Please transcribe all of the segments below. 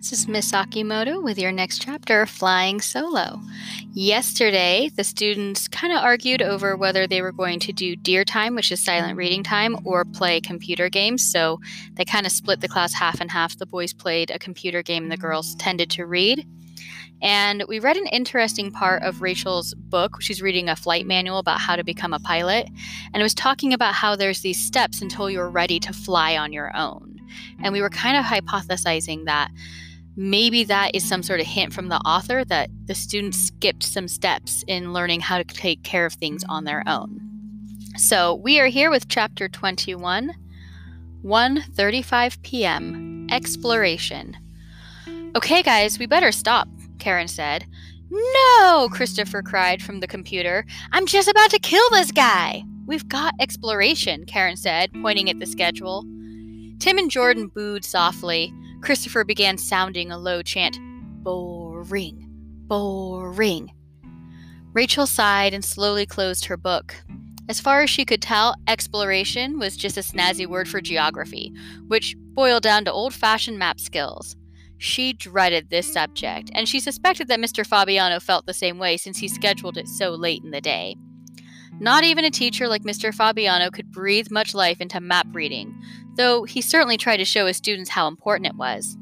This is Miss Akimoto with your next chapter, Flying Solo. Yesterday, the students kind of argued over whether they were going to do DEAR time, which is silent reading time, or play computer games. So they kind of split the class half and half. The boys played a computer game, and the girls tended to read. And we read an interesting part of Rachel's book. She's reading a flight manual about how to become a pilot. And it was talking about how there's these steps until you're ready to fly on your own. And we were kind of hypothesizing that maybe that is some sort of hint from the author that the students skipped some steps in learning how to take care of things on their own. So we are here with chapter 21, 1:35 p.m. Exploration. Okay, guys, we better stop, Karen said. No, Christopher cried from the computer. I'm just about to kill this guy. We've got exploration, Karen said, pointing at the schedule. Tim and Jordan booed softly. Christopher began sounding a low chant Boring, boring. Rachel sighed and slowly closed her book. As far as she could tell, exploration was just a snazzy word for geography, which boiled down to old fashioned map skills. She dreaded this subject, and she suspected that Mr. Fabiano felt the same way since he scheduled it so late in the day. Not even a teacher like Mr. Fabiano could breathe much life into map reading, though he certainly tried to show his students how important it was.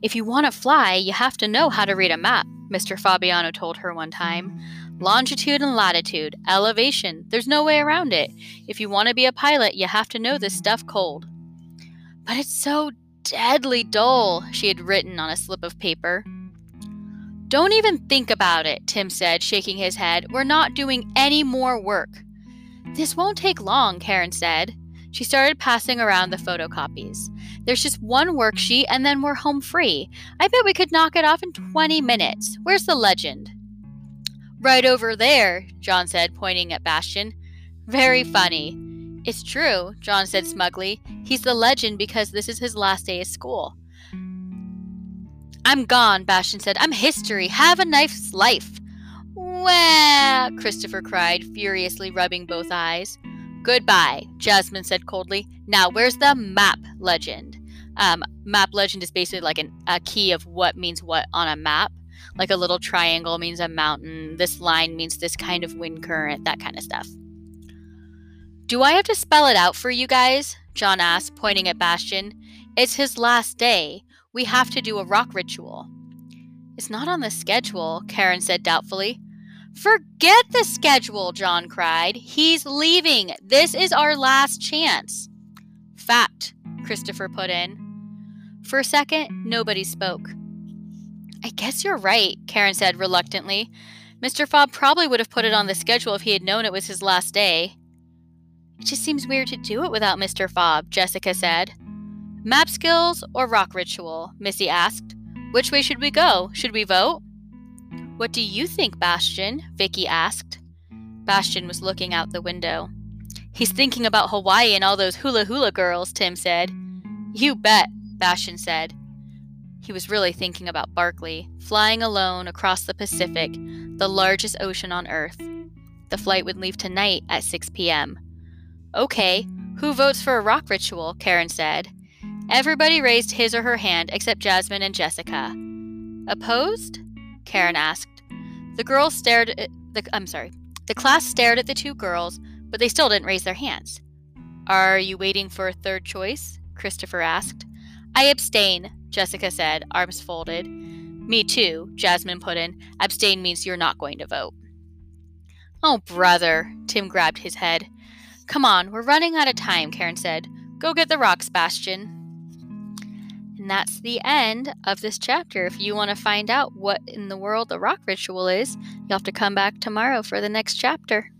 If you want to fly, you have to know how to read a map, Mr. Fabiano told her one time. Longitude and latitude, elevation, there's no way around it. If you want to be a pilot, you have to know this stuff cold. But it's so deadly dull, she had written on a slip of paper. Don't even think about it, Tim said, shaking his head. We're not doing any more work. This won't take long, Karen said. She started passing around the photocopies. There's just one worksheet and then we're home free. I bet we could knock it off in 20 minutes. Where's the legend? Right over there, John said, pointing at Bastian. Very funny. It's true, John said smugly. He's the legend because this is his last day of school. I'm gone, Bastian said. I'm history. Have a nice life. Wah! Christopher cried, furiously rubbing both eyes. Goodbye, Jasmine said coldly. Now, where's the map legend? Um, map legend is basically like an, a key of what means what on a map. Like a little triangle means a mountain. This line means this kind of wind current, that kind of stuff. Do I have to spell it out for you guys? John asked, pointing at Bastian. It's his last day. We have to do a rock ritual. It's not on the schedule, Karen said doubtfully. Forget the schedule, John cried. He's leaving. This is our last chance. Fact, Christopher put in. For a second, nobody spoke. I guess you're right, Karen said reluctantly. Mr. Fab probably would have put it on the schedule if he had known it was his last day. It just seems weird to do it without Mr. Fab, Jessica said. Map skills or rock ritual? Missy asked. Which way should we go? Should we vote? What do you think, Bastian? Vicky asked. Bastian was looking out the window. He's thinking about Hawaii and all those hula hula girls, Tim said. You bet, Bastian said. He was really thinking about Barkley, flying alone across the Pacific, the largest ocean on Earth. The flight would leave tonight at 6 p.m. Okay, who votes for a rock ritual? Karen said. Everybody raised his or her hand except Jasmine and Jessica. Opposed? Karen asked. The girls stared at the I'm sorry. The class stared at the two girls, but they still didn't raise their hands. Are you waiting for a third choice? Christopher asked. I abstain, Jessica said, arms folded. Me too, Jasmine put in. Abstain means you're not going to vote. Oh, brother, Tim grabbed his head. Come on, we're running out of time, Karen said. Go get the rocks, Bastian. And that's the end of this chapter. If you want to find out what in the world the rock ritual is, you'll have to come back tomorrow for the next chapter.